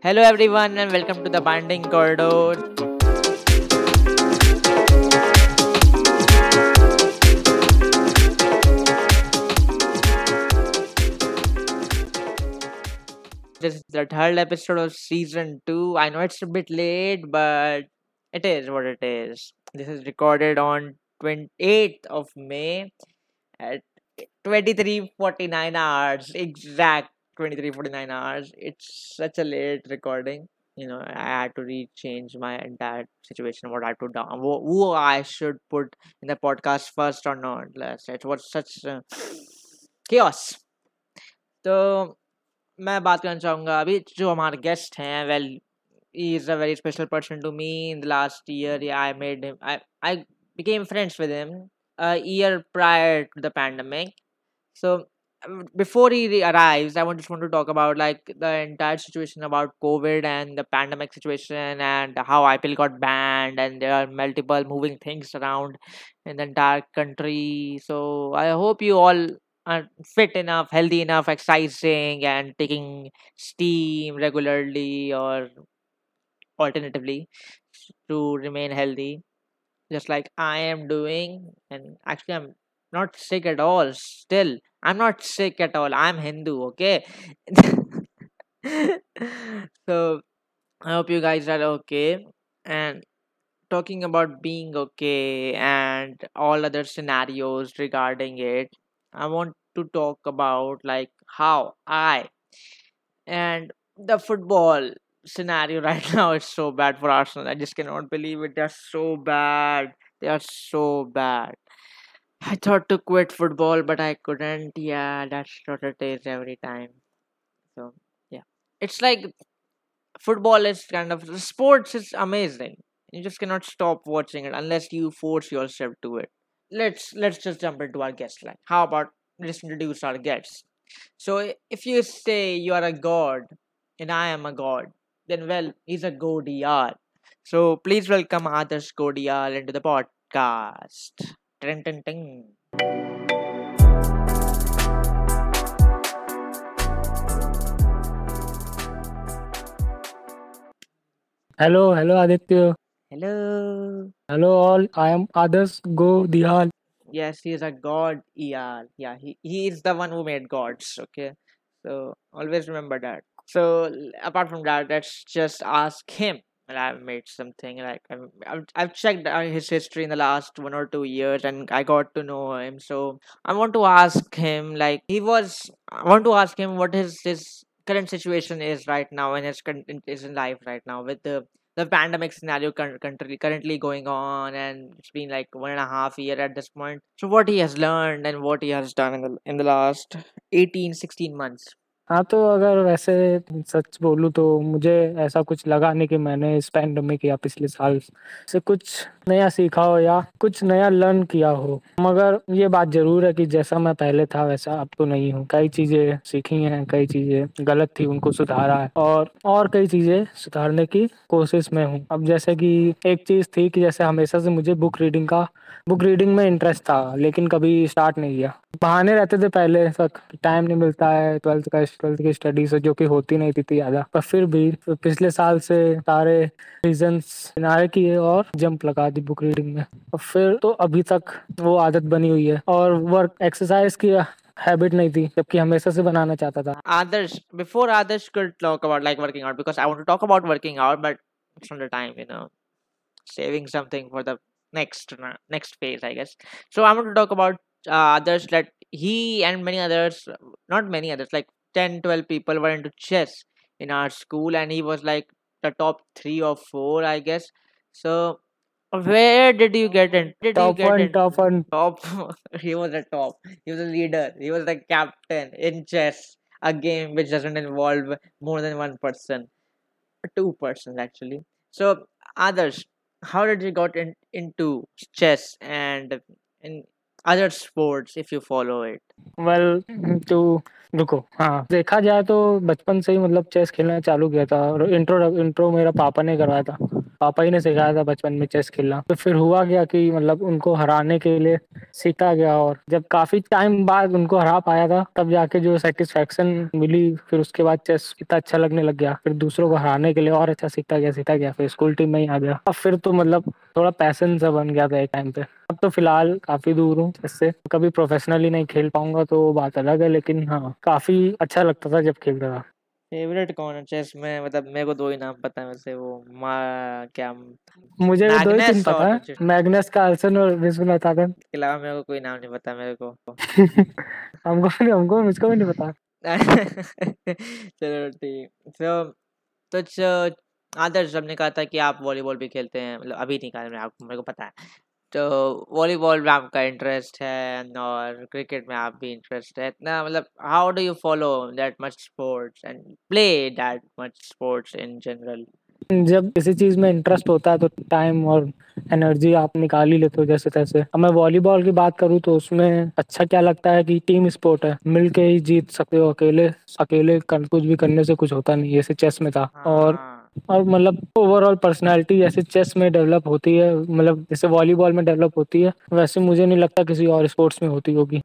Hello, everyone, and welcome to the Binding Corridor. This is the third episode of season two. I know it's a bit late, but it is what it is. This is recorded on 28th of May at 23:49 hours, exact 23:49 hours. It's such a late recording. You know, I had to re-change my entire situation. What I had to do, who, who I should put in the podcast first or not. Last, it was such uh, chaos. तो मैं बात करना चाहूँगा अभी जो हमारे guest हैं well he is a very special person to me in the last year yeah, i made him i i became friends with him a year prior to the pandemic so um, um, before he arrives i want just want to talk about like the entire situation about covid and the pandemic situation and how ipl got banned and there are multiple moving things around in the entire country. So i hope you all are fit enough healthy enough exercising and taking steam regularly or alternatively to remain healthy just like i am doing. And actually i'm not sick at all still. I'm not sick at all. I'm hindu okay? So i hope you guys are okay. And talking about being okay and all other scenarios regarding it i want to talk about like how i and the football scenario right now is so bad for arsenal. I just cannot believe it. They're so bad. They are so bad I thought to quit football, but I couldn't. Yeah, that's what it is every time. So, yeah. It's like football is kind of sports is amazing. You just cannot stop watching it unless you force yourself to it. Let's let's just jump into our guest line. How about let's introduce our guests. So if you say you are a god and I am a god, then well, he's a godiyar. So please welcome Adarsh Godiyar into the podcast. Ding, ding, ding. Hello, hello Aditya. Hello. Hello all. I am Adarsh Go Dihal. Yes, he is a god. Yeah, yeah. He he is the one who made gods. Okay, so always remember that. So apart from that, let's just ask him. I've made something like I've, I've checked his history in the last one or two years, and I got to know him. So I want to ask him like he was. I want to ask him what his his current situation is right now and his con- is in life right now with the the pandemic scenario cur- currently currently going on and it's been like one and a half year at this point so what he has learned and what he has done in the in the last 18 16 months हाँ तो अगर वैसे सच बोलूँ तो मुझे ऐसा कुछ लगा नहीं कि मैंने इस पैंडमिक या पिछले साल से कुछ नया सीखा हो या कुछ नया लर्न किया हो। मगर ये बात ज़रूर है कि जैसा मैं पहले था, वैसा अब तो नहीं हूँ। कई चीज़ें सीखी हैं, कई चीज़ें गलत थी, उनको सुधारा है और और कई चीज़ें सुधारने की कोशिश में हूँ। अब जैसे कि एक चीज़ थी कि जैसे हमेशा से मुझे बुक रीडिंग का बुक रीडिंग में इंटरेस्ट था, लेकिन कभी स्टार्ट नहीं किया। बहाने रहते थे पहले तक टाइम नहीं मिलता है ट्वेल्थ का ट्वेल्थ की स्टडी से जो कि होती नहीं थी ज़्यादा। पर फिर भी पिछले साल से सारे रीजंस किनारे किए और जंप लगा दी बुक रीडिंग में। और फिर तो अभी तक वो आदत बनी हुई है और वर्क एक्सरसाइज की हैबिट नहीं थी, जबकि हमेशा से बनाना चाहता था। Adarsh before others could talk about like working out, because i want to talk about working out, but it's not the time, you know, saving something for the next next phase i guess so i'm going to talk about uh, others that he and many others not many others like 10 12 people were into chess in our school and he was like the top 3 or 4 i guess so where did you get in? Did top you get one, in? top one. Top. he was a top. He was a leader. He was the captain in chess, a game which doesn't involve more than one person, two persons actually. So others, how did you got in, into chess and in other sports if you follow it Well, to रुको हाँ देखा जाए तो बचपन से ही मतलब chess खेलना चालू किया था और इंट्रो इंट्रो मेरा पापा ने करवाया था पापा ही ने सिखाया था बचपन में चेस खेलना। तो फिर हुआ गया कि मतलब उनको हराने के लिए सीखा गया और जब काफ़ी टाइम बाद उनको हरा पाया था, तब जाके जो सेटिस्फेक्शन मिली, फिर उसके बाद चेस इतना अच्छा लगने लग गया। फिर दूसरों को हराने के लिए और अच्छा सीखता गया सीखता गया, फिर स्कूल टीम में ही आ गया। अब फिर तो मतलब थोड़ा पैसन सा बन गया था एक टाइम पे। अब तो फ़िलहाल काफ़ी दूर हूँ इससे कभी प्रोफेशनली नहीं खेल पाऊँगा तो बात अलग है, लेकिन हाँ काफ़ी अच्छा लगता था जब खेलता था। फेवरेट कौन है? चेस में मतलब मेरे को दो ही नाम पता है वैसे वो मा क्या मुझे भी दो ही तीन पता है। मैग्नस कार्लसन और विश्वनाथ आनंद के अलावा मेरे को कोई नाम नहीं पता मेरे को। हमको नहीं हमको मुझको भी नहीं पता। चलो ठीक। तो तो आदर्श हमने कहा था कि आप वॉलीबॉल भी खेलते हैं मतलब अभी नहीं कहा मैंने आपको मेरे को पता है। तो वॉलीबॉल में आपका इंटरेस्ट है और क्रिकेट में आप भी इंटरेस्ट है इतना मतलब how do you follow that much sports and play that much sports in general जब किसी चीज़ में इंटरेस्ट होता है तो टाइम और एनर्जी आप निकाल ही लेते हो जैसे तैसे। अब मैं वॉलीबॉल की बात करूँ तो उसमें अच्छा क्या लगता है कि टीम स्पोर्ट है? मिलके ही जीत सकते हो अकेले अकेले कर, कुछ भी करने से कुछ होता नहीं जैसे चेस में था। और हाँ। और मतलब ओवरऑल पर्सनालिटी जैसे चेस में डेवलप होती है मतलब जैसे वॉलीबॉल में डेवलप होती है, वैसे मुझे नहीं लगता किसी और स्पोर्ट्स में होती होगी।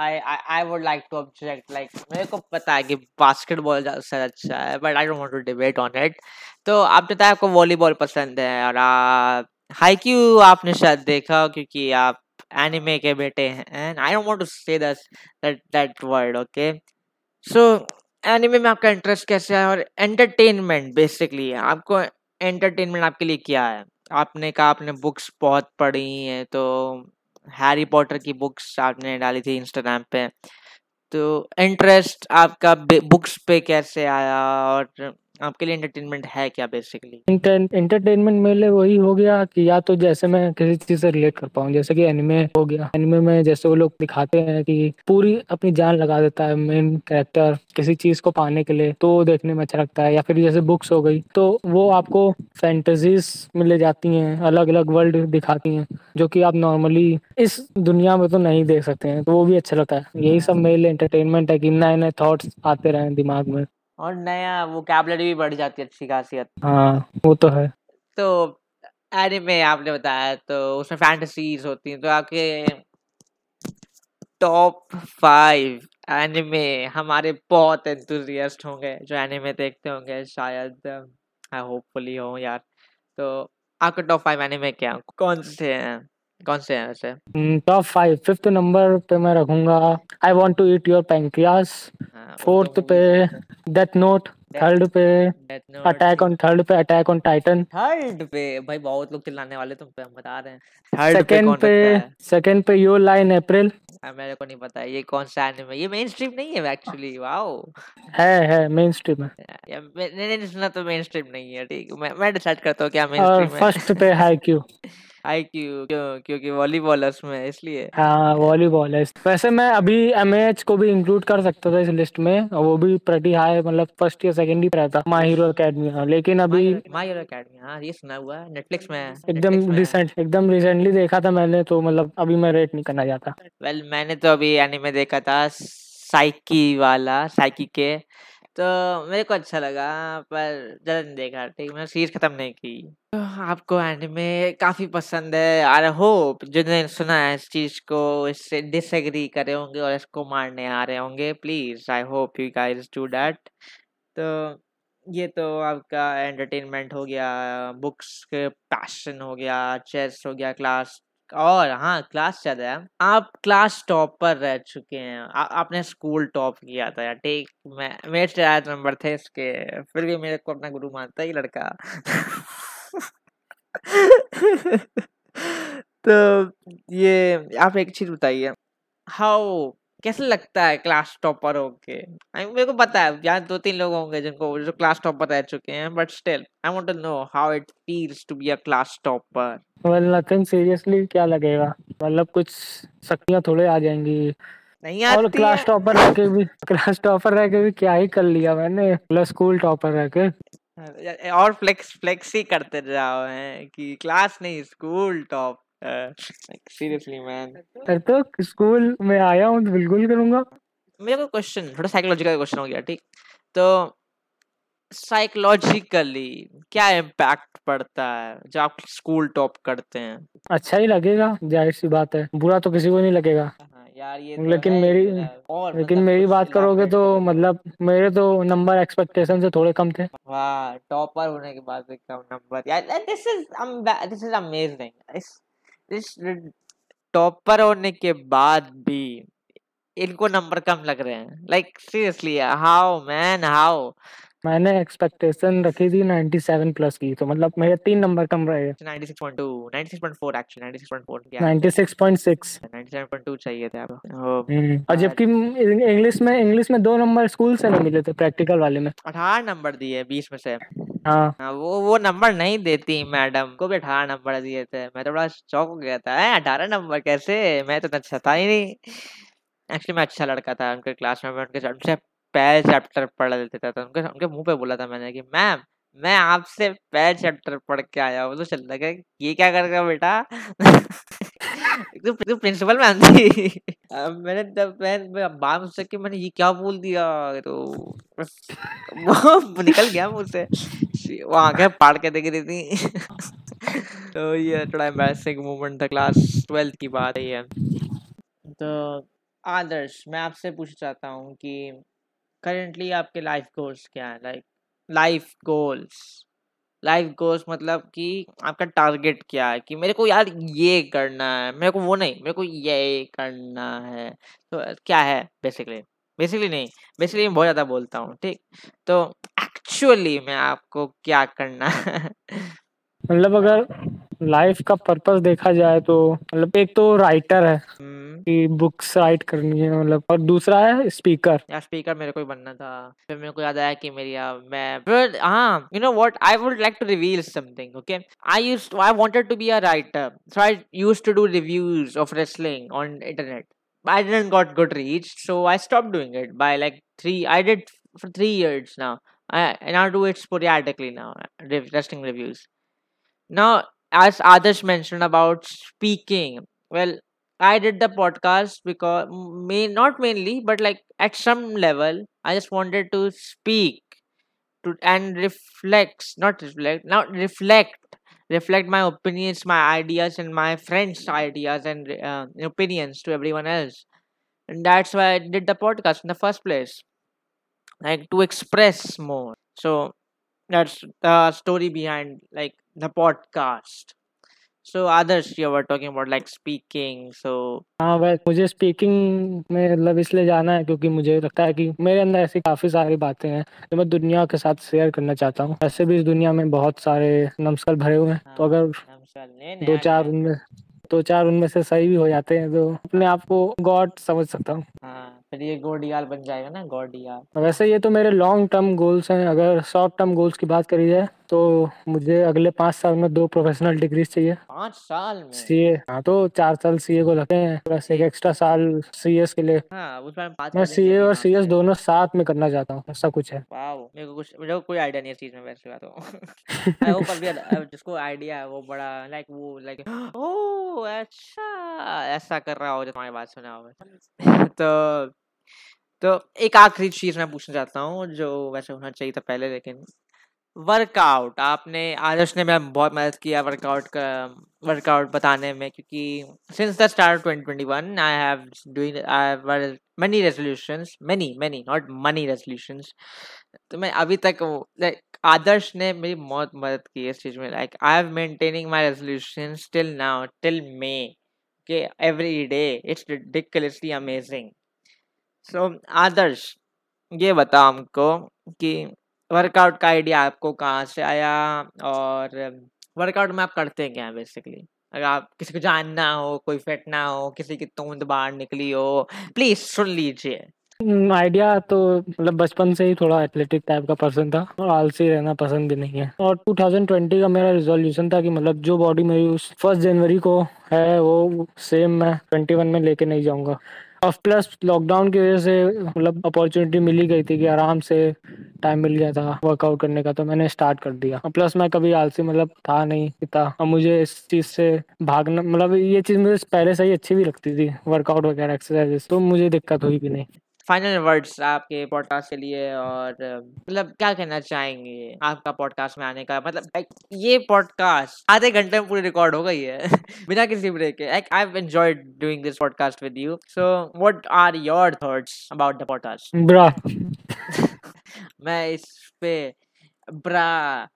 I I would like to object मेरे को पता है कि बास्केटबॉल अच्छा है but I don't want to debate on it तो बताया आपको वॉलीबॉल पसंद है, और आपने शायद देखा क्योंकि आप एनिमे के बेटे हैं and I don't want to say that that word okay so anime में आपका इंटरेस्ट कैसे है और एंटरटेनमेंट, बेसिकली आपको एंटरटेनमेंट आपके लिए क्या है? आपने कहा आपने बुक्स बहुत पढ़ी हैं तो हैरी पॉटर की बुक्स आपने डाली थी इंस्टाग्राम पे। तो इंटरेस्ट आपका बुक्स पे कैसे आया और आपके लिए एंटरटेनमेंट है क्या बेसिकली एंटरटेनमेंट मेरे लिए वही हो गया कि या तो जैसे मैं किसी चीज़ से रिलेट कर पाऊँ, जैसे कि एनिमे हो गया। एनिमे में जैसे वो लोग दिखाते हैं कि पूरी अपनी जान लगा देता है मेन कैरेक्टर किसी चीज़ को पाने के लिए तो देखने में अच्छा लगता है। या फिर जैसे बुक्स हो गई तो वो आपको फैंटेसीज में ले जाती हैं अलग अलग वर्ल्ड दिखाती हैं, जो कि आप नॉर्मली इस दुनिया में तो नहीं देख सकते हैं तो वो भी अच्छा लगता है। यही सब मेरे लिए एंटरटेनमेंट है कि नए नए थॉट्स आते रहे दिमाग में। और नया वो कैबलरी भी बढ़ जाती है अच्छी खासियत हाँ वो तो है। तो एनिमे आपने बताया तो उसमें फैंटेसीज होती हैं तो आपके टॉप फाइव एनिमे हमारे बहुत एंथुजियास्ट होंगे जो एनिमे देखते होंगे शायद आई होपफुली हो यार। तो आपके टॉप फाइव एनिमे क्या कौन से हैं? कौन से हैं वैसे टॉप फाइव फिफ्थ नंबर पे मैं रखूँगा I want to eat your pancreas हाँ, तो फोर्थ पे डेथ नोट थर्ड पे अटैक ऑन थर्ड पे अटैक ऑन टाइटन थर्ड पे? भाई बहुत लोग चिल्लाने वाले तुम पे हम बता रहे हैं। थर्ड पे सेकंड पे सेकंड पे योर लाइन अप्रैल मेरे को नहीं पता ये कौन सा एनिमे ये मेन स्ट्रीम नहीं है एक्चुअली वाओ है है मेन स्ट्रीम है मैंने नहीं सुना तो मेन स्ट्रीम नहीं है ठीक मैं मैं डिसाइड करता हूँ क्या मेन स्ट्रीम है। फ़र्स्ट पे हाई क्यू आई क्यों क्यों क्योंकि वॉलीबॉल है इसलिए। हाँ वॉलीबॉल है वैसे मैं अभी एमएच को भी इंक्लूड कर सकता था इस लिस्ट में और वो भी प्रटी हाई मतलब फ़र्स्ट या सेकंड ही रहता माई हीरो अकेडमी हाँ लेकिन अभी माय हीरो एकेडमी हाँ ये सुना हुआ है नेटफ्लिक्स में एकदम में रिसेंट एकदम रिसेंटली देखा था मैंने तो मतलब अभी मैं रेट नहीं करना चाहता। वेल मैंने तो अभी एनीमे देखा था साइकी वाला साइकी के तो मेरे को अच्छा लगा, पर ज़्यादा नहीं देखा, ठीक? मैंने सीरीज़ खत्म नहीं की। तो आपको एनिमे काफ़ी पसंद है, आई होप जिन्होंने सुना है इस चीज़ को, इससे डिसएग्री करे होंगे और इसको मारने आ रहे होंगे please I hope you guys do that तो ये तो आपका एंटरटेनमेंट हो गया बुक्स के पैशन हो गया चेस हो गया क्लास और हाँ क्लास चल रहा है। आप क्लास टॉप पर रह चुके हैं। आ, आपने स्कूल टॉप किया था यार ठीक। मैं मेरे शायद नंबर थे इसके फिर भी मेरे को अपना गुरु मानता ही लड़का। तो ये आप एक चीज़ बताइए। हाउ कैसे लगता है क्लास टॉपर होके mean, मेरे को पता है यहाँ दो तीन लोग होंगे जिनको जो क्लास टॉपर रह चुके हैं but still I want to know how it feels to be a class topper well nothing seriously क्या लगेगा? मतलब कुछ शक्तियाँ थोड़े आ जाएँगी। नहीं आती और क्लास टॉपर रह के भी क्लास टॉपर रह के भी क्या ही कर लिया मैंने? प्लस स्कूल टॉपर रह के। और फ्लेक्स फ्लेक्स ही करते जाओ हैं कि क्लास नहीं स्कूल टॉप सीरियसली मैन फिर तो स्कूल में आया हूँ तो बिल्कुल करूँगा। मेरे को क्वेश्चन थोड़ा साइकोलॉजिकल क्वेश्चन हो गया ठीक? तो साइकोलॉजिकली क्या इम्पैक्ट पड़ता है जब आप स्कूल टॉप करते हैं? अच्छा ही लगेगा ज़ाहिर सी बात है। बुरा तो किसी को नहीं लगेगा। हाँ, यार ये तो लेकिन है मेरी और लेकिन मतलब मेरी बात करोगे तो मतलब मेरे तो नंबर एक्सपेक्टेशन से थोड़े कम थे। वाह टॉपर होने के बाद कम नंबर यार this is this is amazing इस टॉपर होने के बाद भी इनको नंबर कम लग रहे हैं। Like seriously how man how मैंने एक्सपेक्टेशन रखी थी 97 प्लस की तो मतलब मेरे तीन नंबर कम रहे 96.2 96.4 एक्चुअली 96.4 96.6 97.2 चाहिए थे आपको हम्म, और जबकि इंग्लिश में इंग्लिश में दो नंबर स्कूल से नहीं मिले थे प्रैक्टिकल वाले में। अठारह नंबर दिए बीस में से। हाँ। हाँ, वो वो नंबर नहीं देती मैडम। को भी अठारह नंबर दिए थे। मैं तो बड़ा शौक हो गया था। "हैं, अठारह नंबर कैसे? मैं तो अच्छा था ही नहीं। एक्चुअली मैं अच्छा लड़का था। उनके क्लास में उनके उनसे पहले चैप्टर पढ़ लेते थे। तो उनके उनके मुँह पे बोला था मैंने कि मैम मैं आपसे पहले चैप्टर पढ़ के आया हूँ। तो चल लगा ये क्या कर बेटा? तो, तो प्रिंसिपल मैम थी। मैंने तब मैं बात मुझसे कि मैंने ये क्या बोल दिया? तो वो निकल गया मुझसे। वो आँखें फाड़ के देख रही थी। तो ये थोड़ा एम्बैरसिंग मोमेंट था क्लास ट्वेल्थ की बात है ये। तो आदर्श मैं आपसे पूछना चाहता हूँ कि करेंटली आपके लाइफ गोल्स क्या है? Like life goals life goals मतलब कि आपका टारगेट क्या है? कि मेरे को यार ये करना है, मेरे को वो नहीं, मेरे को ये करना है। तो क्या है? बेसिकली बेसिकली नहीं बेसिकली मैं बहुत ज़्यादा बोलता हूँ, ठीक? तो एक्चुअली मैं आपको क्या करना है? मतलब अगर लाइफ का पर्पस देखा जाए तो मतलब एक तो राइटर है हम्म, कि बुक्स राइट करनी है मतलब और दूसरा है स्पीकर यार स्पीकर मेरे को ही बनना था फिर मेरे को याद आया कि मेरी मैं फिर हाँ you know what I would like to reveal something okay I used I wanted to be a writer so I used to do reviews of wrestling on internet I didn't got good reach, so I stopped doing it by like three. I did for three years now. I and I do it sporadically now, wrestling reviews. Now, as Adarsh mentioned about speaking, well, I did the podcast because may not mainly, but like at some level, I just wanted to speak to and reflect, not reflect, not reflect, reflect my opinions, my ideas, and my friends' ideas and uh, opinions to everyone else. And that's why I did the podcast in the first place, like to express more. So that's the story behind like the podcast. So others you were talking about like speaking. So हाँ वह मुझे speaking में मतलब इसलिए जाना है क्योंकि मुझे लगता है कि मेरे अंदर ऐसी काफ़ी सारी बातें हैं जो मैं दुनिया के साथ शेयर करना चाहता हूँ ऐसे भी इस दुनिया में बहुत सारे नमस्कार भरे हुए हैं तो हाँ, अगर दो चार उनमें दो चार उनमें से सही भी हो जाते हैं तो अपने आप को गॉड समझ सकता हूँ हाँ फिर ये गोडियाल बन जाएगा ना, गोडियाल। वैसे ये तो मेरे लॉन्ग टर्म गोल्स हैं, अगर शॉर्ट टर्म गोल्स की बात करी जाए तो मुझे अगले पाँच साल में दो प्रोफेशनल डिग्रीज चाहिए। पाँच साल में? सीए हाँ तो चार साल सीए को लगते हैं। प्लस एक एक्स्ट्रा साल सीएस के लिए। हाँ मैं करेंगे सीए और सीएस दोनों साथ में करना चाहता हूँ। ऐसा कुछ है। वाओ मेरे को कुछ मेरे को कोई आइडिया नहीं है इस चीज़ में वैसे बात हो। आई होप अभी जिसको आइडिया है वो बड़ा लाइक वो लाइक ओ अच्छा! ऐसा कर रहा हो जो तुम्हारी बात सुना हो तो तो एक आखिरी चीज़ मैं पूछना चाहता हूँ जो वैसे होना चाहिए था पहले लेकिन वर्कआउट आपने आदर्श ने मैं बहुत मदद किया वर्कआउट का वर्कआउट बताने में, क्योंकि since the start 2021 I have doing I have many resolutions, many many, not money resolutions. तो मैं अभी तक लाइक आदर्श ने मेरी बहुत मदद की इस चीज़ में like I have maintaining my resolution till now till May के every day it's ridiculously amazing so Adarsh, ये बताओ हमको कि वर्कआउट का आइडिया आपको कहाँ से आया? और वर्कआउट में आप करते क्या हैं बेसिकली? अगर आप किसी को जानना हो, कोई फिट ना हो, किसी की तूंद बाहर निकली हो, प्लीज़ सुन लीजिए। आइडिया तो मतलब बचपन से ही थोड़ा एथलेटिक टाइप का पर्सन था। और आलसी रहना पसंद भी नहीं है। और 2020 का मेरा रिजोल्यूशन था कि मतलब जो बॉडी मेरी उस फ़र्स्ट जनवरी को है, वो सेम मैं 21 में लेके नहीं जाऊँगा। और प्लस लॉकडाउन की वजह से मतलब अपॉर्चुनिटी मिली गई थी कि आराम से टाइम मिल गया था वर्कआउट करने का तो मैंने स्टार्ट कर दिया। और प्लस मैं कभी आलसी मतलब था नहीं था और मुझे इस चीज़ से भागना मतलब ये चीज़ मुझे पहले से ही अच्छी भी लगती थी वर्कआउट वगैरह एक्सरसाइजेस तो मुझे दिक्कत हुई भी नहीं। फाइनल वर्ड्स आपके पॉडकास्ट के लिए और मतलब क्या कहना चाहेंगे आपका पॉडकास्ट में आने का? मतलब ये पॉडकास्ट आधे घंटे में पूरी रिकॉर्ड हो गई है। बिना किसी ब्रेक के। Like, I've enjoyed doing this podcast with you. So what are your thoughts about the podcast? Bro मैं इस पे ब्रा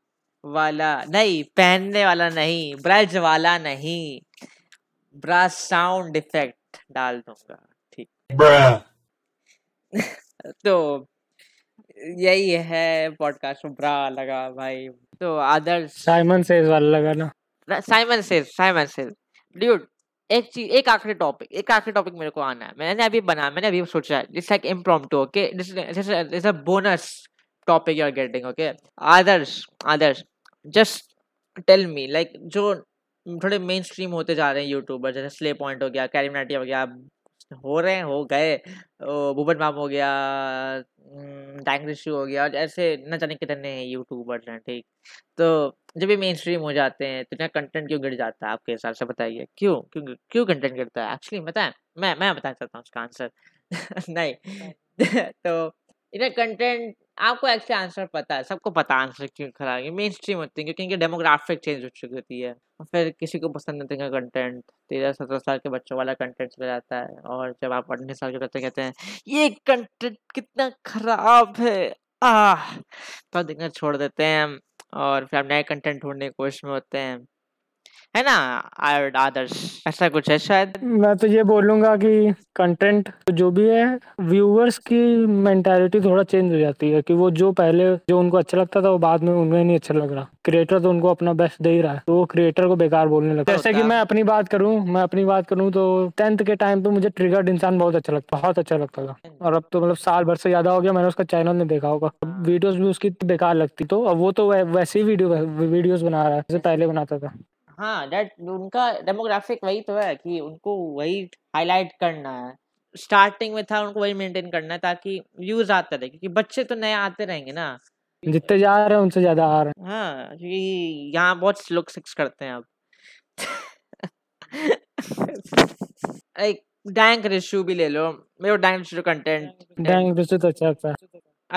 वाला नहीं पहनने वाला नहीं ब्रज वाला नहीं ब्रा साउंड इफ़ेक्ट डाल दूँगा। ठीक। Bruh. तो यही है पॉडकास्ट में ब्रा लगा भाई। तो आदर्श साइमन सेज वाला लगा ना। Simon says Simon says. Dude एक चीज़ एक आखिरी टॉपिक एक आखिरी टॉपिक मेरे को आना है। मैंने अभी बना मैंने अभी सोचा है this like impromptu okay this is a bonus topic you are getting okay Adarsh Adarsh just tell me like जो थोड़े मेन स्ट्रीम होते जा रहे हैं यूट्यूबर जैसे स्ले पॉइंट हो गया कैरिमनाटी हो गया हो रहे हैं हो गए। भूपन माम हो गया डैंग ऋषि हो गया और ऐसे न जाने कितने हैं यूट्यूबर्स हैं ठीक। तो जब ये मेन स्ट्रीम हो जाते हैं तो इतना कंटेंट क्यों गिर जाता है? आपके हिसाब से बताइए। क्यों? क्यों क्यों कंटेंट गिरता है? एक्चुअली बताएँ मैं मैं बताना चाहता हूँ उसका आंसर नहीं। तो इतना कंटेंट आपको एक्चुअली आंसर पता है, सबको पता आंसर क्यों खराब है मेन स्ट्रीम होती है, क्योंकि इनकी डेमोग्राफिक चेंज हो चुकी होती है। और फिर किसी को पसंद नहीं इनका कंटेंट तेरह सत्रह साल के बच्चों वाला कंटेंट चला जाता है, और जब आप अठारह साल के बच्चे कहते हैं, ये कंटेंट कितना खराब है, आह! तो देखना छोड़ देते हैं, और फिर हम नए कंटेंट ढूँढने की कोशिश में होते हैं। है ना आदर्श ऐसा कुछ है शायद? मैं तो ये बोलूँगा कि कंटेंट जो भी है व्यूअर्स की मेंटालिटी थोड़ा चेंज हो जाती है कि वो जो पहले जो उनको अच्छा लगता था वो बाद में उन्हें नहीं अच्छा लग रहा। क्रिएटर तो उनको अपना बेस्ट दे ही रहा है तो वो क्रिएटर को बेकार बोलने लगता है। जैसे कि मैं अपनी बात करूँ मैं अपनी बात करूँ तो टेंथ के टाइम पे मुझे ट्रिगर्ड इंसान बहुत अच्छा लगता बहुत अच्छा लगता था। और अब तो मतलब साल भर से ज़्यादा हो गया मैंने उसका चैनल नहीं देखा होगा। वीडियोस भी उसकी बेकार लगती तो अब वो तो वैसे ही वीडियो वीडियोस बना रहा है जैसे पहले बनाता था। हाँ दैट उनका डेमोग्राफिक वही तो है कि उनको वही हाईलाइट करना है। स्टार्टिंग में था उनको वही मेंटेन करना है ताकि व्यूज़ आते रहे क्योंकि बच्चे तो नए आते रहेंगे ना। जितने जा रहे हैं उनसे ज़्यादा आ रहे हाँ। क्योंकि यहाँ बहुत लोग सेक्स करते हैं अब। एक डैंक रिशू भी ले लो। मेरे डैंक रिशू कंटेंट हैं डैंग तो अच्छा है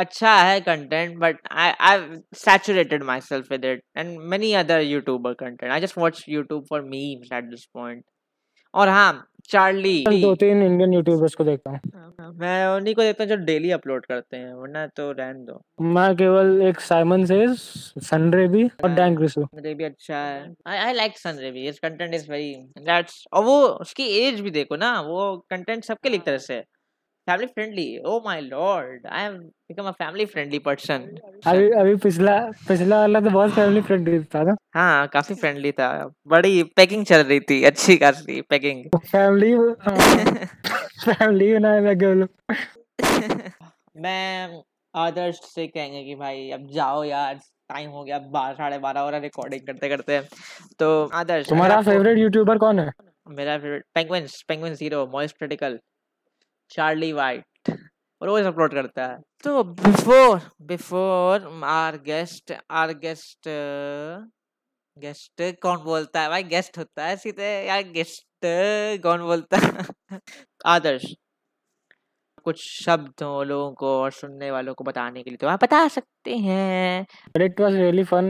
अच्छा है content but I I saturated myself with it and many other youtuber content. I just watch youtube for memes at this point. और हाँ चार्ली दो तीन इंडियन यूट्यूबर्स को देखता हूँ। मैं उन्हीं को देखता हूँ जो डेली अपलोड करते हैं वरना तो रहने दो। मैं केवल एक साइमन से सनरे भी और हाँ। डैंग रिसो मुझे भी अच्छा है। आई आई लाइक सन रेवी his content is very that's और वो उसकी एज भी देखो ना वो कंटेंट सबके लिए एक तरह से family friendly oh my lord I have become a family friendly person अभी अभी पिछला पिछला वाला तो बहुत फैमिली फ्रेंडली था ना? हाँ काफ़ी फ्रेंडली था। बड़ी पैकिंग चल रही थी अच्छी खासी पैकिंग फैमिली फैमिली बनाए मैं केवल मैं आदर्श से कहेंगे कि भाई अब जाओ यार टाइम हो गया बारह साढ़े बारह हो रहा रिकॉर्डिंग करते करते तो आदर्श तुम्हारा फेवरेट यूट्यूबर कौन है? मेरा favourite Penguins Penguin Zero Moist Critical Charlie White और वो सपोर्ट करता है। तो before before our guest our guest guest कौन बोलता है? भाई गेस्ट होता है सीधे यार गेस्ट कौन बोलता है? आदर्श। कुछ शब्द हो लोगों को और सुनने वालों को बताने के लिए तो आप बता सकते हैं। But it was really fun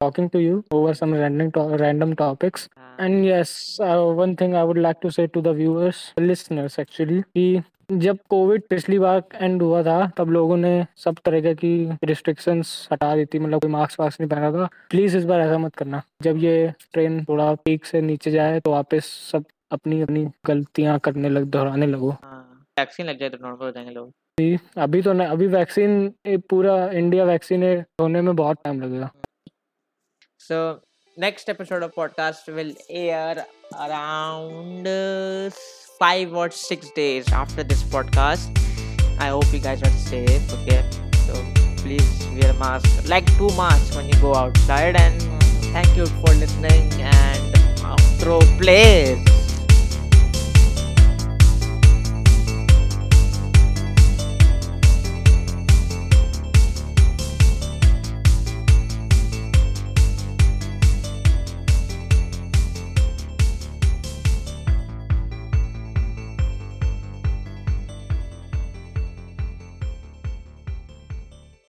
talking to you over some random random topics and yes one thing I would like to say to the viewers listeners actually कि जब कोविड पिछली बार एंड हुआ था तब लोगों ने सब तरह की रिस्ट्रिक्शंस हटा दी थी मतलब कोई मास्क वास्क नहीं पहना था। प्लीज़ इस बार ऐसा मत करना। जब ये ट्रेन थोड़ा पीक से नीचे जाए तो वापस सब अपनी अपनी गलतियाँ करने लग दोहराने लगो। हाँ वैक्सीन लग जाए तो नॉर्मल हो जाएँगे लोग। अभी तो नहीं अभी वैक्सीन पूरा इंडिया वैक्सीनेट होने में बहुत टाइम लगेगा। Next episode of podcast will air around uh, five or six days after this podcast. I hope you guys are safe. Okay, so please wear a mask, like two masks when you go outside. And thank you for listening. And uh, outro plays.